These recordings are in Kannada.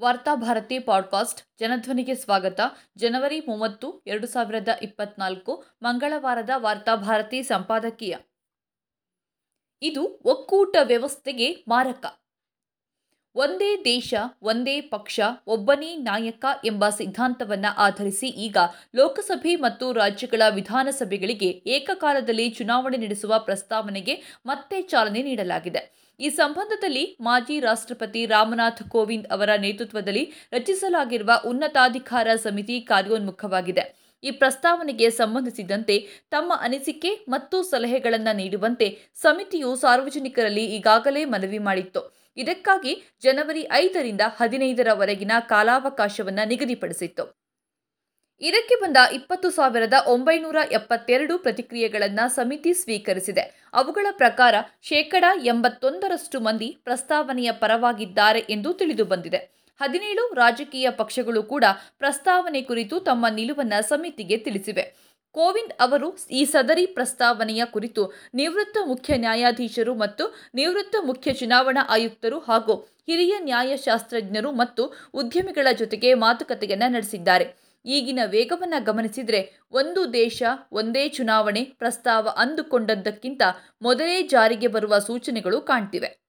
ವಾರ್ತಾಭಾರತಿ ಪಾಡ್ಕಾಸ್ಟ್ ಜನಧ್ವನಿಗೆ ಸ್ವಾಗತ. ಜನವರಿ ಮೂವತ್ತು, ಎರಡು ಸಾವಿರದ ಇಪ್ಪತ್ನಾಲ್ಕು, ಮಂಗಳವಾರದ ವಾರ್ತಾಭಾರತಿ ಸಂಪಾದಕೀಯ. ಇದು ಒಕ್ಕೂಟ ವ್ಯವಸ್ಥೆಗೆ ಮಾರಕ. ಒಂದೇ ದೇಶ, ಒಂದೇ ಪಕ್ಷ, ಒಬ್ಬನೇ ನಾಯಕ ಎಂಬ ಸಿದ್ಧಾಂತವನ್ನು ಆಧರಿಸಿ ಈಗ ಲೋಕಸಭೆ ಮತ್ತು ರಾಜ್ಯಗಳ ವಿಧಾನಸಭೆಗಳಿಗೆ ಏಕಕಾಲದಲ್ಲಿ ಚುನಾವಣೆ ನಡೆಸುವ ಪ್ರಸ್ತಾವನೆಗೆ ಮತ್ತೆ ಚಾಲನೆ ನೀಡಲಾಗಿದೆ. ಈ ಸಂಬಂಧದಲ್ಲಿ ಮಾಜಿ ರಾಷ್ಟ್ರಪತಿ ರಾಮನಾಥ್ ಕೋವಿಂದ್ ಅವರ ನೇತೃತ್ವದಲ್ಲಿ ರಚಿಸಲಾಗಿರುವ ಉನ್ನತಾಧಿಕಾರ ಸಮಿತಿ ಕಾರ್ಯೋನ್ಮುಖವಾಗಿದೆ. ಈ ಪ್ರಸ್ತಾವನೆಗೆ ಸಂಬಂಧಿಸಿದಂತೆ ತಮ್ಮ ಅನಿಸಿಕೆ ಮತ್ತು ಸಲಹೆಗಳನ್ನು ನೀಡುವಂತೆ ಸಮಿತಿಯು ಸಾರ್ವಜನಿಕರಲ್ಲಿ ಈಗಾಗಲೇ ಮನವಿ ಮಾಡಿತ್ತು. ಇದಕ್ಕಾಗಿ ಜನವರಿ ಐದರಿಂದ ಹದಿನೈದರವರೆಗಿನ ಕಾಲಾವಕಾಶವನ್ನು ನಿಗದಿಪಡಿಸಿತ್ತು. ಇದಕ್ಕೆ ಬಂದ ಇಪ್ಪತ್ತು ಸಾವಿರದ ಒಂಬೈನೂರ ಎಪ್ಪತ್ತೆರಡು ಪ್ರತಿಕ್ರಿಯೆಗಳನ್ನು ಸಮಿತಿ ಸ್ವೀಕರಿಸಿದೆ. ಅವುಗಳ ಪ್ರಕಾರ ಶೇಕಡಾ ಎಂಬತ್ತೊಂದರಷ್ಟು ಮಂದಿ ಪ್ರಸ್ತಾವನೆಯ ಪರವಾಗಿದ್ದಾರೆ ಎಂದು ತಿಳಿದುಬಂದಿದೆ ಹದಿನೇಳು ರಾಜಕೀಯ ಪಕ್ಷಗಳು ಕೂಡ ಪ್ರಸ್ತಾವನೆ ಕುರಿತು ತಮ್ಮ ನಿಲುವನ್ನು ಸಮಿತಿಗೆ ತಿಳಿಸಿವೆ. ಕೋವಿಂದ್ ಅವರು ಈ ಸದರಿ ಪ್ರಸ್ತಾವನೆಯ ಕುರಿತು ನಿವೃತ್ತ ಮುಖ್ಯ ನ್ಯಾಯಾಧೀಶರು ಮತ್ತು ನಿವೃತ್ತ ಮುಖ್ಯ ಚುನಾವಣಾ ಆಯುಕ್ತರು ಹಾಗೂ ಹಿರಿಯ ನ್ಯಾಯಶಾಸ್ತ್ರಜ್ಞರು ಮತ್ತು ಉದ್ಯಮಿಗಳ ಜೊತೆಗೆ ಮಾತುಕತೆಯನ್ನು ನಡೆಸಿದ್ದಾರೆ. ಈಗಿನ ವೇಗವನ್ನು ಗಮನಿಸಿದರೆ ಒಂದು ದೇಶ, ಒಂದೇ ಚುನಾವಣೆ ಪ್ರಸ್ತಾವ ಅಂದುಕೊಂಡದ್ದಕ್ಕಿಂತ ಮೊದಲೇ ಜಾರಿಗೆ ಬರುವ ಸೂಚನೆಗಳು ಕಾಣ್ತಿವೆ.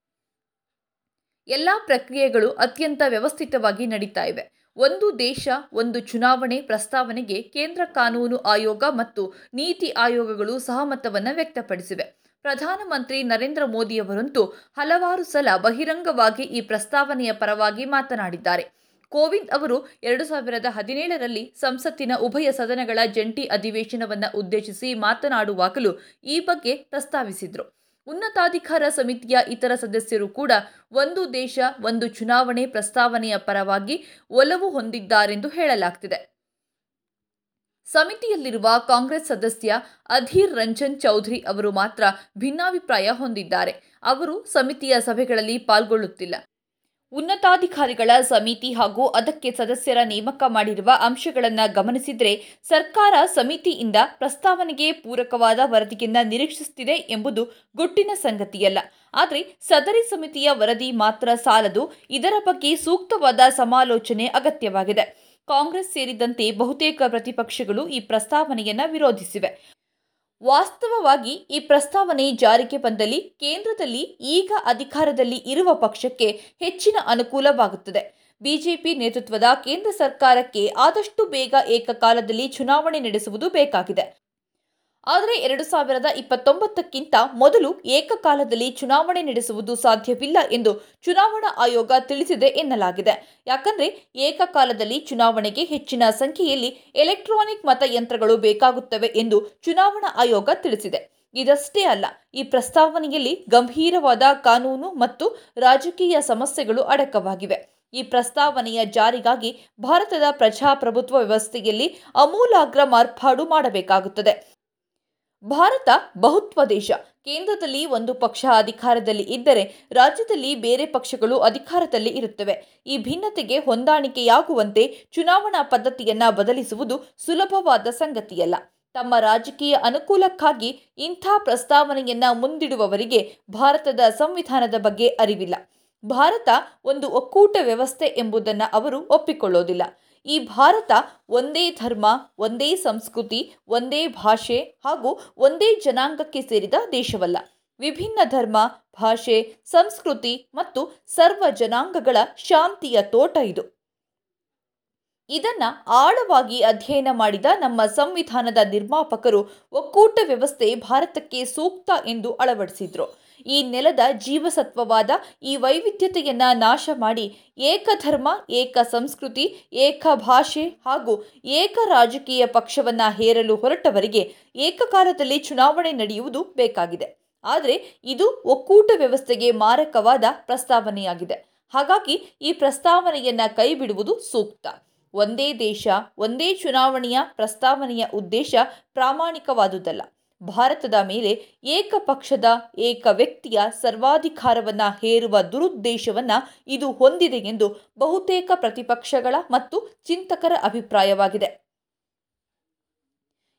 ಎಲ್ಲ ಪ್ರಕ್ರಿಯೆಗಳು ಅತ್ಯಂತ ವ್ಯವಸ್ಥಿತವಾಗಿ ನಡೀತಾ ಇವೆ. ಒಂದು ದೇಶ, ಒಂದು ಚುನಾವಣೆ ಪ್ರಸ್ತಾವನೆಗೆ ಕೇಂದ್ರ ಕಾನೂನು ಆಯೋಗ ಮತ್ತು ನೀತಿ ಆಯೋಗಗಳು ಸಹಮತವನ್ನು ವ್ಯಕ್ತಪಡಿಸಿವೆ. ಪ್ರಧಾನಮಂತ್ರಿ ನರೇಂದ್ರ ಮೋದಿಯವರಂತೂ ಹಲವಾರು ಸಲ ಬಹಿರಂಗವಾಗಿ ಈ ಪ್ರಸ್ತಾವನೆಯ ಪರವಾಗಿ ಮಾತನಾಡಿದ್ದಾರೆ. ಕೋವಿಂದ್ ಅವರು ಎರಡು ಸಾವಿರದ ಹದಿನೇಳರಲ್ಲಿ ಸಂಸತ್ತಿನ ಉಭಯ ಸದನಗಳ ಜಂಟಿ ಅಧಿವೇಶನವನ್ನು ಉದ್ದೇಶಿಸಿ ಮಾತನಾಡುವಾಗಲೂ ಈ ಬಗ್ಗೆ ಪ್ರಸ್ತಾವಿಸಿದರು. ಉನ್ನತಾಧಿಕಾರ ಸಮಿತಿಯ ಇತರ ಸದಸ್ಯರು ಕೂಡ ಒಂದು ದೇಶ, ಒಂದು ಚುನಾವಣೆ ಪ್ರಸ್ತಾವನೆಯ ಪರವಾಗಿ ಒಲವು ಹೊಂದಿದ್ದಾರೆಂದು ಹೇಳಲಾಗ್ತಿದೆ. ಸಮಿತಿಯಲ್ಲಿರುವ ಕಾಂಗ್ರೆಸ್ ಸದಸ್ಯ ಅಧೀರ್ ರಂಜನ್ ಚೌಧರಿ ಅವರು ಮಾತ್ರ ಭಿನ್ನಾಭಿಪ್ರಾಯ ಹೊಂದಿದ್ದಾರೆ. ಅವರು ಸಮಿತಿಯ ಸಭೆಗಳಲ್ಲಿ ಪಾಲ್ಗೊಳ್ಳುತ್ತಿಲ್ಲ. ಉನ್ನತಾಧಿಕಾರಿಗಳ ಸಮಿತಿ ಹಾಗೂ ಅದಕ್ಕೆ ಸದಸ್ಯರ ನೇಮಕ ಮಾಡಿರುವ ಅಂಶಗಳನ್ನು ಗಮನಿಸಿದರೆ ಸರ್ಕಾರ ಸಮಿತಿಯಿಂದ ಪ್ರಸ್ತಾವನೆಗೆ ಪೂರಕವಾದ ವರದಿಯನ್ನು ನಿರೀಕ್ಷಿಸುತ್ತಿದೆ ಎಂಬುದು ಗುಟ್ಟಿನ ಸಂಗತಿಯಲ್ಲ. ಆದರೆ ಸದರಿ ಸಮಿತಿಯ ವರದಿ ಮಾತ್ರ ಸಾಲದು, ಇದರ ಬಗ್ಗೆ ಸೂಕ್ತವಾದ ಸಮಾಲೋಚನೆ ಅಗತ್ಯವಾಗಿದೆ. ಕಾಂಗ್ರೆಸ್ ಸೇರಿದಂತೆ ಬಹುತೇಕ ಪ್ರತಿಪಕ್ಷಗಳು ಈ ಪ್ರಸ್ತಾವನೆಯನ್ನು ವಿರೋಧಿಸಿವೆ. ವಾಸ್ತವವಾಗಿ ಈ ಪ್ರಸ್ತಾವನೆ ಜಾರಿಗೆ ಬಂದಲ್ಲಿ ಕೇಂದ್ರದಲ್ಲಿ ಈಗ ಅಧಿಕಾರದಲ್ಲಿ ಇರುವ ಪಕ್ಷಕ್ಕೆ ಹೆಚ್ಚಿನ ಅನುಕೂಲವಾಗುತ್ತದೆ. ಬಿಜೆಪಿ ನೇತೃತ್ವದ ಕೇಂದ್ರ ಸರ್ಕಾರಕ್ಕೆ ಆದಷ್ಟು ಬೇಗ ಏಕಕಾಲದಲ್ಲಿ ಚುನಾವಣೆ ನಡೆಸುವುದು ಬೇಕಾಗಿದೆ. ಆದರೆ ಎರಡು ಸಾವಿರದ ಇಪ್ಪತ್ತೊಂಬತ್ತಕ್ಕಿಂತ ಮೊದಲು ಏಕಕಾಲದಲ್ಲಿ ಚುನಾವಣೆ ನಡೆಸುವುದು ಸಾಧ್ಯವಿಲ್ಲ ಎಂದು ಚುನಾವಣಾ ಆಯೋಗ ತಿಳಿಸಿದೆ ಎನ್ನಲಾಗಿದೆ. ಯಾಕಂದರೆ ಏಕಕಾಲದಲ್ಲಿ ಚುನಾವಣೆಗೆ ಹೆಚ್ಚಿನ ಸಂಖ್ಯೆಯಲ್ಲಿ ಎಲೆಕ್ಟ್ರಾನಿಕ್ ಮತಯಂತ್ರಗಳು ಬೇಕಾಗುತ್ತವೆ ಎಂದು ಚುನಾವಣಾ ಆಯೋಗ ತಿಳಿಸಿದೆ. ಇದಷ್ಟೇ ಅಲ್ಲ, ಈ ಪ್ರಸ್ತಾವನೆಯಲ್ಲಿ ಗಂಭೀರವಾದ ಕಾನೂನು ಮತ್ತು ರಾಜಕೀಯ ಸಮಸ್ಯೆಗಳು ಅಡಕವಾಗಿವೆ. ಈ ಪ್ರಸ್ತಾವನೆಯ ಜಾರಿಗಾಗಿ ಭಾರತದ ಪ್ರಜಾಪ್ರಭುತ್ವ ವ್ಯವಸ್ಥೆಯಲ್ಲಿ ಅಮೂಲಾಗ್ರ ಮಾರ್ಪಾಡು ಮಾಡಬೇಕಾಗುತ್ತದೆ. ಭಾರತ ಬಹುತ್ವ ದೇಶ. ಕೇಂದ್ರದಲ್ಲಿ ಒಂದು ಪಕ್ಷ ಅಧಿಕಾರದಲ್ಲಿ ಇದ್ದರೆ ರಾಜ್ಯದಲ್ಲಿ ಬೇರೆ ಪಕ್ಷಗಳು ಅಧಿಕಾರದಲ್ಲಿ ಇರುತ್ತವೆ. ಈ ಭಿನ್ನತೆಗೆ ಹೊಂದಾಣಿಕೆಯಾಗುವಂತೆ ಚುನಾವಣಾ ಪದ್ಧತಿಯನ್ನ ಬದಲಿಸುವುದು ಸುಲಭವಾದ ಸಂಗತಿಯಲ್ಲ. ತಮ್ಮ ರಾಜಕೀಯ ಅನುಕೂಲಕ್ಕಾಗಿ ಇಂಥ ಪ್ರಸ್ತಾವನೆಯನ್ನ ಮುಂದಿಡುವವರಿಗೆ ಭಾರತದ ಸಂವಿಧಾನದ ಬಗ್ಗೆ ಅರಿವಿಲ್ಲ. ಭಾರತ ಒಂದು ಒಕ್ಕೂಟ ವ್ಯವಸ್ಥೆ ಎಂಬುದನ್ನು ಅವರು ಒಪ್ಪಿಕೊಳ್ಳೋದಿಲ್ಲ. ಈ ಭಾರತ ಒಂದೇ ಧರ್ಮ, ಒಂದೇ ಸಂಸ್ಕೃತಿ, ಒಂದೇ ಭಾಷೆ ಹಾಗೂ ಒಂದೇ ಜನಾಂಗಕ್ಕೆ ಸೇರಿದ ದೇಶವಲ್ಲ. ವಿಭಿನ್ನ ಧರ್ಮ, ಭಾಷೆ, ಸಂಸ್ಕೃತಿ ಮತ್ತು ಸರ್ವ ಜನಾಂಗಗಳ ಶಾಂತಿಯ ತೋಟ ಇದು. ಇದನ್ನ ಆಳವಾಗಿ ಅಧ್ಯಯನ ಮಾಡಿದ ನಮ್ಮ ಸಂವಿಧಾನದ ನಿರ್ಮಾಪಕರು ಒಕ್ಕೂಟ ವ್ಯವಸ್ಥೆ ಭಾರತಕ್ಕೆ ಸೂಕ್ತ ಎಂದು ಅಳವಡಿಸಿದ್ರು. ಈ ನೆಲದ ಜೀವಸತ್ವವಾದ ಈ ವೈವಿಧ್ಯತೆಯನ್ನು ನಾಶ ಮಾಡಿ ಏಕಧರ್ಮ ಏಕ ಸಂಸ್ಕೃತಿ ಏಕ ಭಾಷೆ ಹಾಗೂ ಏಕ ರಾಜಕೀಯ ಪಕ್ಷವನ್ನ ಹೇರಲು ಹೊರಟವರಿಗೆ ಏಕಕಾಲದಲ್ಲಿ ಚುನಾವಣೆ ನಡೆಯುವುದು ಬೇಕಾಗಿದೆ. ಆದರೆ ಇದು ಒಕ್ಕೂಟ ವ್ಯವಸ್ಥೆಗೆ ಮಾರಕವಾದ ಪ್ರಸ್ತಾವನೆಯಾಗಿದೆ. ಹಾಗಾಗಿ ಈ ಪ್ರಸ್ತಾವನೆಯನ್ನು ಕೈಬಿಡುವುದು ಸೂಕ್ತ. ಒಂದೇ ದೇಶ, ಒಂದೇ ಚುನಾವಣೆಯ ಪ್ರಸ್ತಾವನೆಯ ಉದ್ದೇಶ ಪ್ರಾಮಾಣಿಕವಾದುದಲ್ಲ. ಭಾರತದ ಮೇಲೆ ಏಕಪಕ್ಷದ ಏಕ ವ್ಯಕ್ತಿಯ ಸರ್ವಾಧಿಕಾರವನ್ನು ಹೇರುವ ದುರುದ್ದೇಶವನ್ನು ಇದು ಹೊಂದಿದೆ ಎಂದು ಬಹುತೇಕ ಪ್ರತಿಪಕ್ಷಗಳ ಮತ್ತು ಚಿಂತಕರ ಅಭಿಪ್ರಾಯವಾಗಿದೆ.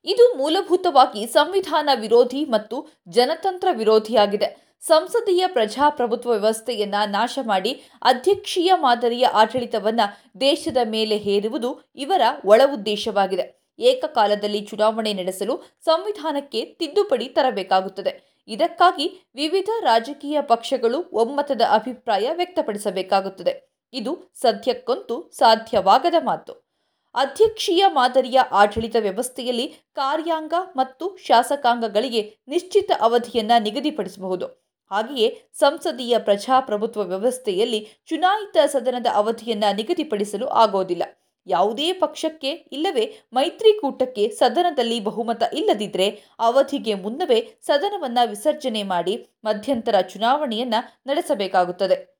ಇದು ಮೂಲಭೂತವಾಗಿ ಸಂವಿಧಾನ ವಿರೋಧಿ ಮತ್ತು ಜನತಂತ್ರ ವಿರೋಧಿಯಾಗಿದೆ. ಸಂಸದೀಯ ಪ್ರಜಾಪ್ರಭುತ್ವ ವ್ಯವಸ್ಥೆಯನ್ನ ನಾಶ ಮಾಡಿ ಅಧ್ಯಕ್ಷೀಯ ಮಾದರಿಯ ಆಡಳಿತವನ್ನ ದೇಶದ ಮೇಲೆ ಹೇರುವುದು ಇವರ ಒಳ ಉದ್ದೇಶವಾಗಿದೆ. ಏಕಕಾಲದಲ್ಲಿ ಚುನಾವಣೆ ನಡೆಸಲು ಸಂವಿಧಾನಕ್ಕೆ ತಿದ್ದುಪಡಿ ತರಬೇಕಾಗುತ್ತದೆ. ಇದಕ್ಕಾಗಿ ವಿವಿಧ ರಾಜಕೀಯ ಪಕ್ಷಗಳು ಒಮ್ಮತದ ಅಭಿಪ್ರಾಯ ವ್ಯಕ್ತಪಡಿಸಬೇಕಾಗುತ್ತದೆ. ಇದು ಸದ್ಯಕ್ಕಂತೂ ಸಾಧ್ಯವಾಗದ ಮಾತು. ಅಧ್ಯಕ್ಷೀಯ ಮಾದರಿಯ ಆಡಳಿತ ವ್ಯವಸ್ಥೆಯಲ್ಲಿ ಕಾರ್ಯಾಂಗ ಮತ್ತು ಶಾಸಕಾಂಗಗಳಿಗೆ ನಿಶ್ಚಿತ ಅವಧಿಯನ್ನು ನಿಗದಿಪಡಿಸಬಹುದು. ಹಾಗೆಯೇ ಸಂಸದೀಯ ಪ್ರಜಾಪ್ರಭುತ್ವ ವ್ಯವಸ್ಥೆಯಲ್ಲಿ ಚುನಾಯಿತ ಸದನದ ಅವಧಿಯನ್ನು ನಿಗದಿಪಡಿಸಲು ಆಗೋದಿಲ್ಲ. ಯಾವುದೇ ಪಕ್ಷಕ್ಕೆ ಇಲ್ಲವೇ ಮೈತ್ರಿಕೂಟಕ್ಕೆ ಸದನದಲ್ಲಿ ಬಹುಮತ ಇಲ್ಲದಿದ್ದರೆ ಅವಧಿಗೆ ಮುನ್ನವೇ ಸದನವನ್ನು ವಿಸರ್ಜನೆ ಮಾಡಿ ಮಧ್ಯಂತರ ಚುನಾವಣೆಯನ್ನು ನಡೆಸಬೇಕಾಗುತ್ತದೆ.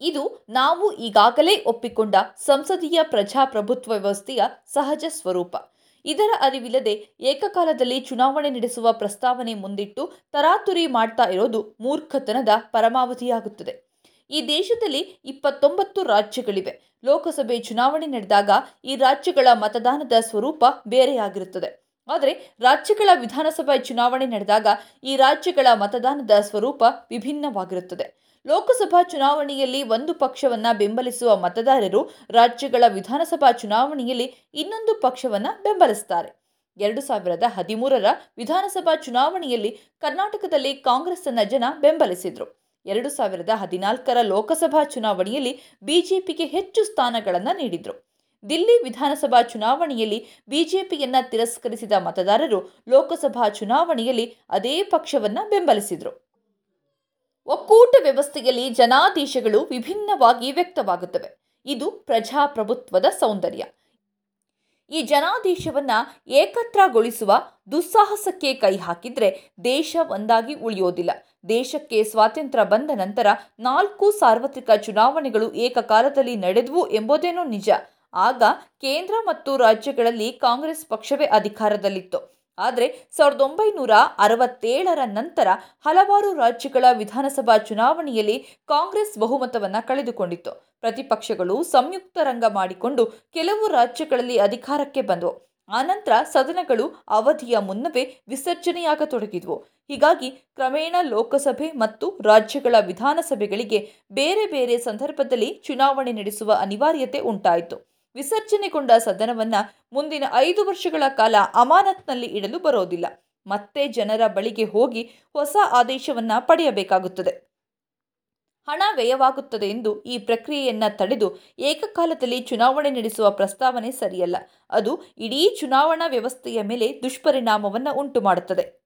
ಇದು ನಾವು ಈಗಾಗಲೇ ಒಪ್ಪಿಕೊಂಡ ಸಂಸದೀಯ ಪ್ರಜಾಪ್ರಭುತ್ವ ವ್ಯವಸ್ಥೆಯ ಸಹಜ ಸ್ವರೂಪ. ಇದರ ಅರಿವಿಲ್ಲದೆ ಏಕಕಾಲದಲ್ಲಿ ಚುನಾವಣೆ ನಡೆಸುವ ಪ್ರಸ್ತಾವನೆ ಮುಂದಿಟ್ಟು ತರಾತುರಿ ಮಾಡ್ತಾ ಇರೋದು ಮೂರ್ಖತನದ ಪರಮಾವಧಿಯಾಗುತ್ತದೆ. ಈ ದೇಶದಲ್ಲಿ ಇಪ್ಪತ್ತೊಂಬತ್ತು ರಾಜ್ಯಗಳಿವೆ. ಲೋಕಸಭೆ ಚುನಾವಣೆ ನಡೆದಾಗ ಈ ರಾಜ್ಯಗಳ ಮತದಾನದ ಸ್ವರೂಪ ಬೇರೆಯಾಗಿರುತ್ತದೆ. ಆದರೆ ರಾಜ್ಯಗಳ ವಿಧಾನಸಭೆ ಚುನಾವಣೆ ನಡೆದಾಗ ಈ ರಾಜ್ಯಗಳ ಮತದಾನದ ಸ್ವರೂಪ ವಿಭಿನ್ನವಾಗಿರುತ್ತದೆ. ಲೋಕಸಭಾ ಚುನಾವಣೆಯಲ್ಲಿ ಒಂದು ಪಕ್ಷವನ್ನ ಬೆಂಬಲಿಸುವ ಮತದಾರರು ರಾಜ್ಯಗಳ ವಿಧಾನಸಭಾ ಚುನಾವಣೆಯಲ್ಲಿ ಇನ್ನೊಂದು ಪಕ್ಷವನ್ನ ಬೆಂಬಲಿಸುತ್ತಾರೆ ಎರಡು ಸಾವಿರದ ಹದಿಮೂರರ ವಿಧಾನಸಭಾ ಚುನಾವಣೆಯಲ್ಲಿ ಕರ್ನಾಟಕದಲ್ಲಿ ಕಾಂಗ್ರೆಸ್ಸನ್ನ ಜನ ಬೆಂಬಲಿಸಿದ್ರು. ಎರಡು ಸಾವಿರದ ಹದಿನಾಲ್ಕರ ಲೋಕಸಭಾ ಚುನಾವಣೆಯಲ್ಲಿ ಬಿಜೆಪಿಗೆ ಹೆಚ್ಚು ಸ್ಥಾನಗಳನ್ನು ನೀಡಿದರು. ದಿಲ್ಲಿ ವಿಧಾನಸಭಾ ಚುನಾವಣೆಯಲ್ಲಿ ಬಿಜೆಪಿಯನ್ನ ತಿರಸ್ಕರಿಸಿದ ಮತದಾರರು ಲೋಕಸಭಾ ಚುನಾವಣೆಯಲ್ಲಿ ಅದೇ ಪಕ್ಷವನ್ನ ಬೆಂಬಲಿಸಿದರು. ಒಕ್ಕೂಟ ವ್ಯವಸ್ಥೆಯಲ್ಲಿ ಜನಾದೇಶಗಳು ವಿಭಿನ್ನವಾಗಿ ವ್ಯಕ್ತವಾಗುತ್ತವೆ. ಇದು ಪ್ರಜಾಪ್ರಭುತ್ವದ ಸೌಂದರ್ಯ. ಈ ಜನಾದೇಶವನ್ನ ಏಕತ್ರಗೊಳಿಸುವ ದುಸ್ಸಾಹಸಕ್ಕೆ ಕೈ ಹಾಕಿದ್ರೆ ದೇಶ ಒಂದಾಗಿ ಉಳಿಯೋದಿಲ್ಲ. ದೇಶಕ್ಕೆ ಸ್ವಾತಂತ್ರ್ಯ ಬಂದ ನಂತರ ನಾಲ್ಕು ಸಾರ್ವತ್ರಿಕ ಚುನಾವಣೆಗಳು ಏಕಕಾಲದಲ್ಲಿ ನಡೆದವು ಎಂಬುದೇನೋ ನಿಜ. ಆಗ ಕೇಂದ್ರ ಮತ್ತು ರಾಜ್ಯಗಳಲ್ಲಿ ಕಾಂಗ್ರೆಸ್ ಪಕ್ಷವೇ ಅಧಿಕಾರದಲ್ಲಿತ್ತು. ಆದರೆ ಸಾವಿರದ ಒಂಬೈನೂರ ಅರವತ್ತೇಳರ ನಂತರ ಹಲವಾರು ರಾಜ್ಯಗಳ ವಿಧಾನಸಭಾ ಚುನಾವಣೆಯಲ್ಲಿ ಕಾಂಗ್ರೆಸ್ ಬಹುಮತವನ್ನು ಕಳೆದುಕೊಂಡಿತ್ತು. ಪ್ರತಿಪಕ್ಷಗಳು ಸಂಯುಕ್ತ ರಂಗ ಮಾಡಿಕೊಂಡು ಕೆಲವು ರಾಜ್ಯಗಳಲ್ಲಿ ಅಧಿಕಾರಕ್ಕೆ ಬಂದವು. ಆನಂತರ ಸದನಗಳು ಅವಧಿಯ ಮುನ್ನವೇ ವಿಸರ್ಜನೆಯಾಗತೊಡಗಿದವು. ಹೀಗಾಗಿ ಕ್ರಮೇಣ ಲೋಕಸಭೆ ಮತ್ತು ರಾಜ್ಯಗಳ ವಿಧಾನಸಭೆಗಳಿಗೆ ಬೇರೆ ಬೇರೆ ಸಂದರ್ಭದಲ್ಲಿ ಚುನಾವಣೆ ನಡೆಸುವ ಅನಿವಾರ್ಯತೆ ಉಂಟಾಯಿತು. ವಿಸರ್ಜನೆಗೊಂಡ ಸದನವನ್ನ ಮುಂದಿನ ಐದು ವರ್ಷಗಳ ಕಾಲ ಅಮಾನತ್ನಲ್ಲಿ ಇಡಲು ಬರೋದಿಲ್ಲ. ಮತ್ತೆ ಜನರ ಬಳಿಗೆ ಹೋಗಿ ಹೊಸ ಆದೇಶವನ್ನ ಪಡೆಯಬೇಕಾಗುತ್ತದೆ. ಹಣ ವ್ಯಯವಾಗುತ್ತದೆ ಎಂದು ಈ ಪ್ರಕ್ರಿಯೆಯನ್ನ ತಡೆದು ಏಕಕಾಲದಲ್ಲಿ ಚುನಾವಣೆ ನಡೆಸುವ ಪ್ರಸ್ತಾವನೆ ಸರಿಯಲ್ಲ. ಅದು ಇಡೀ ಚುನಾವಣಾ ವ್ಯವಸ್ಥೆಯ ಮೇಲೆ ದುಷ್ಪರಿಣಾಮವನ್ನು ಉಂಟು ಮಾಡುತ್ತದೆ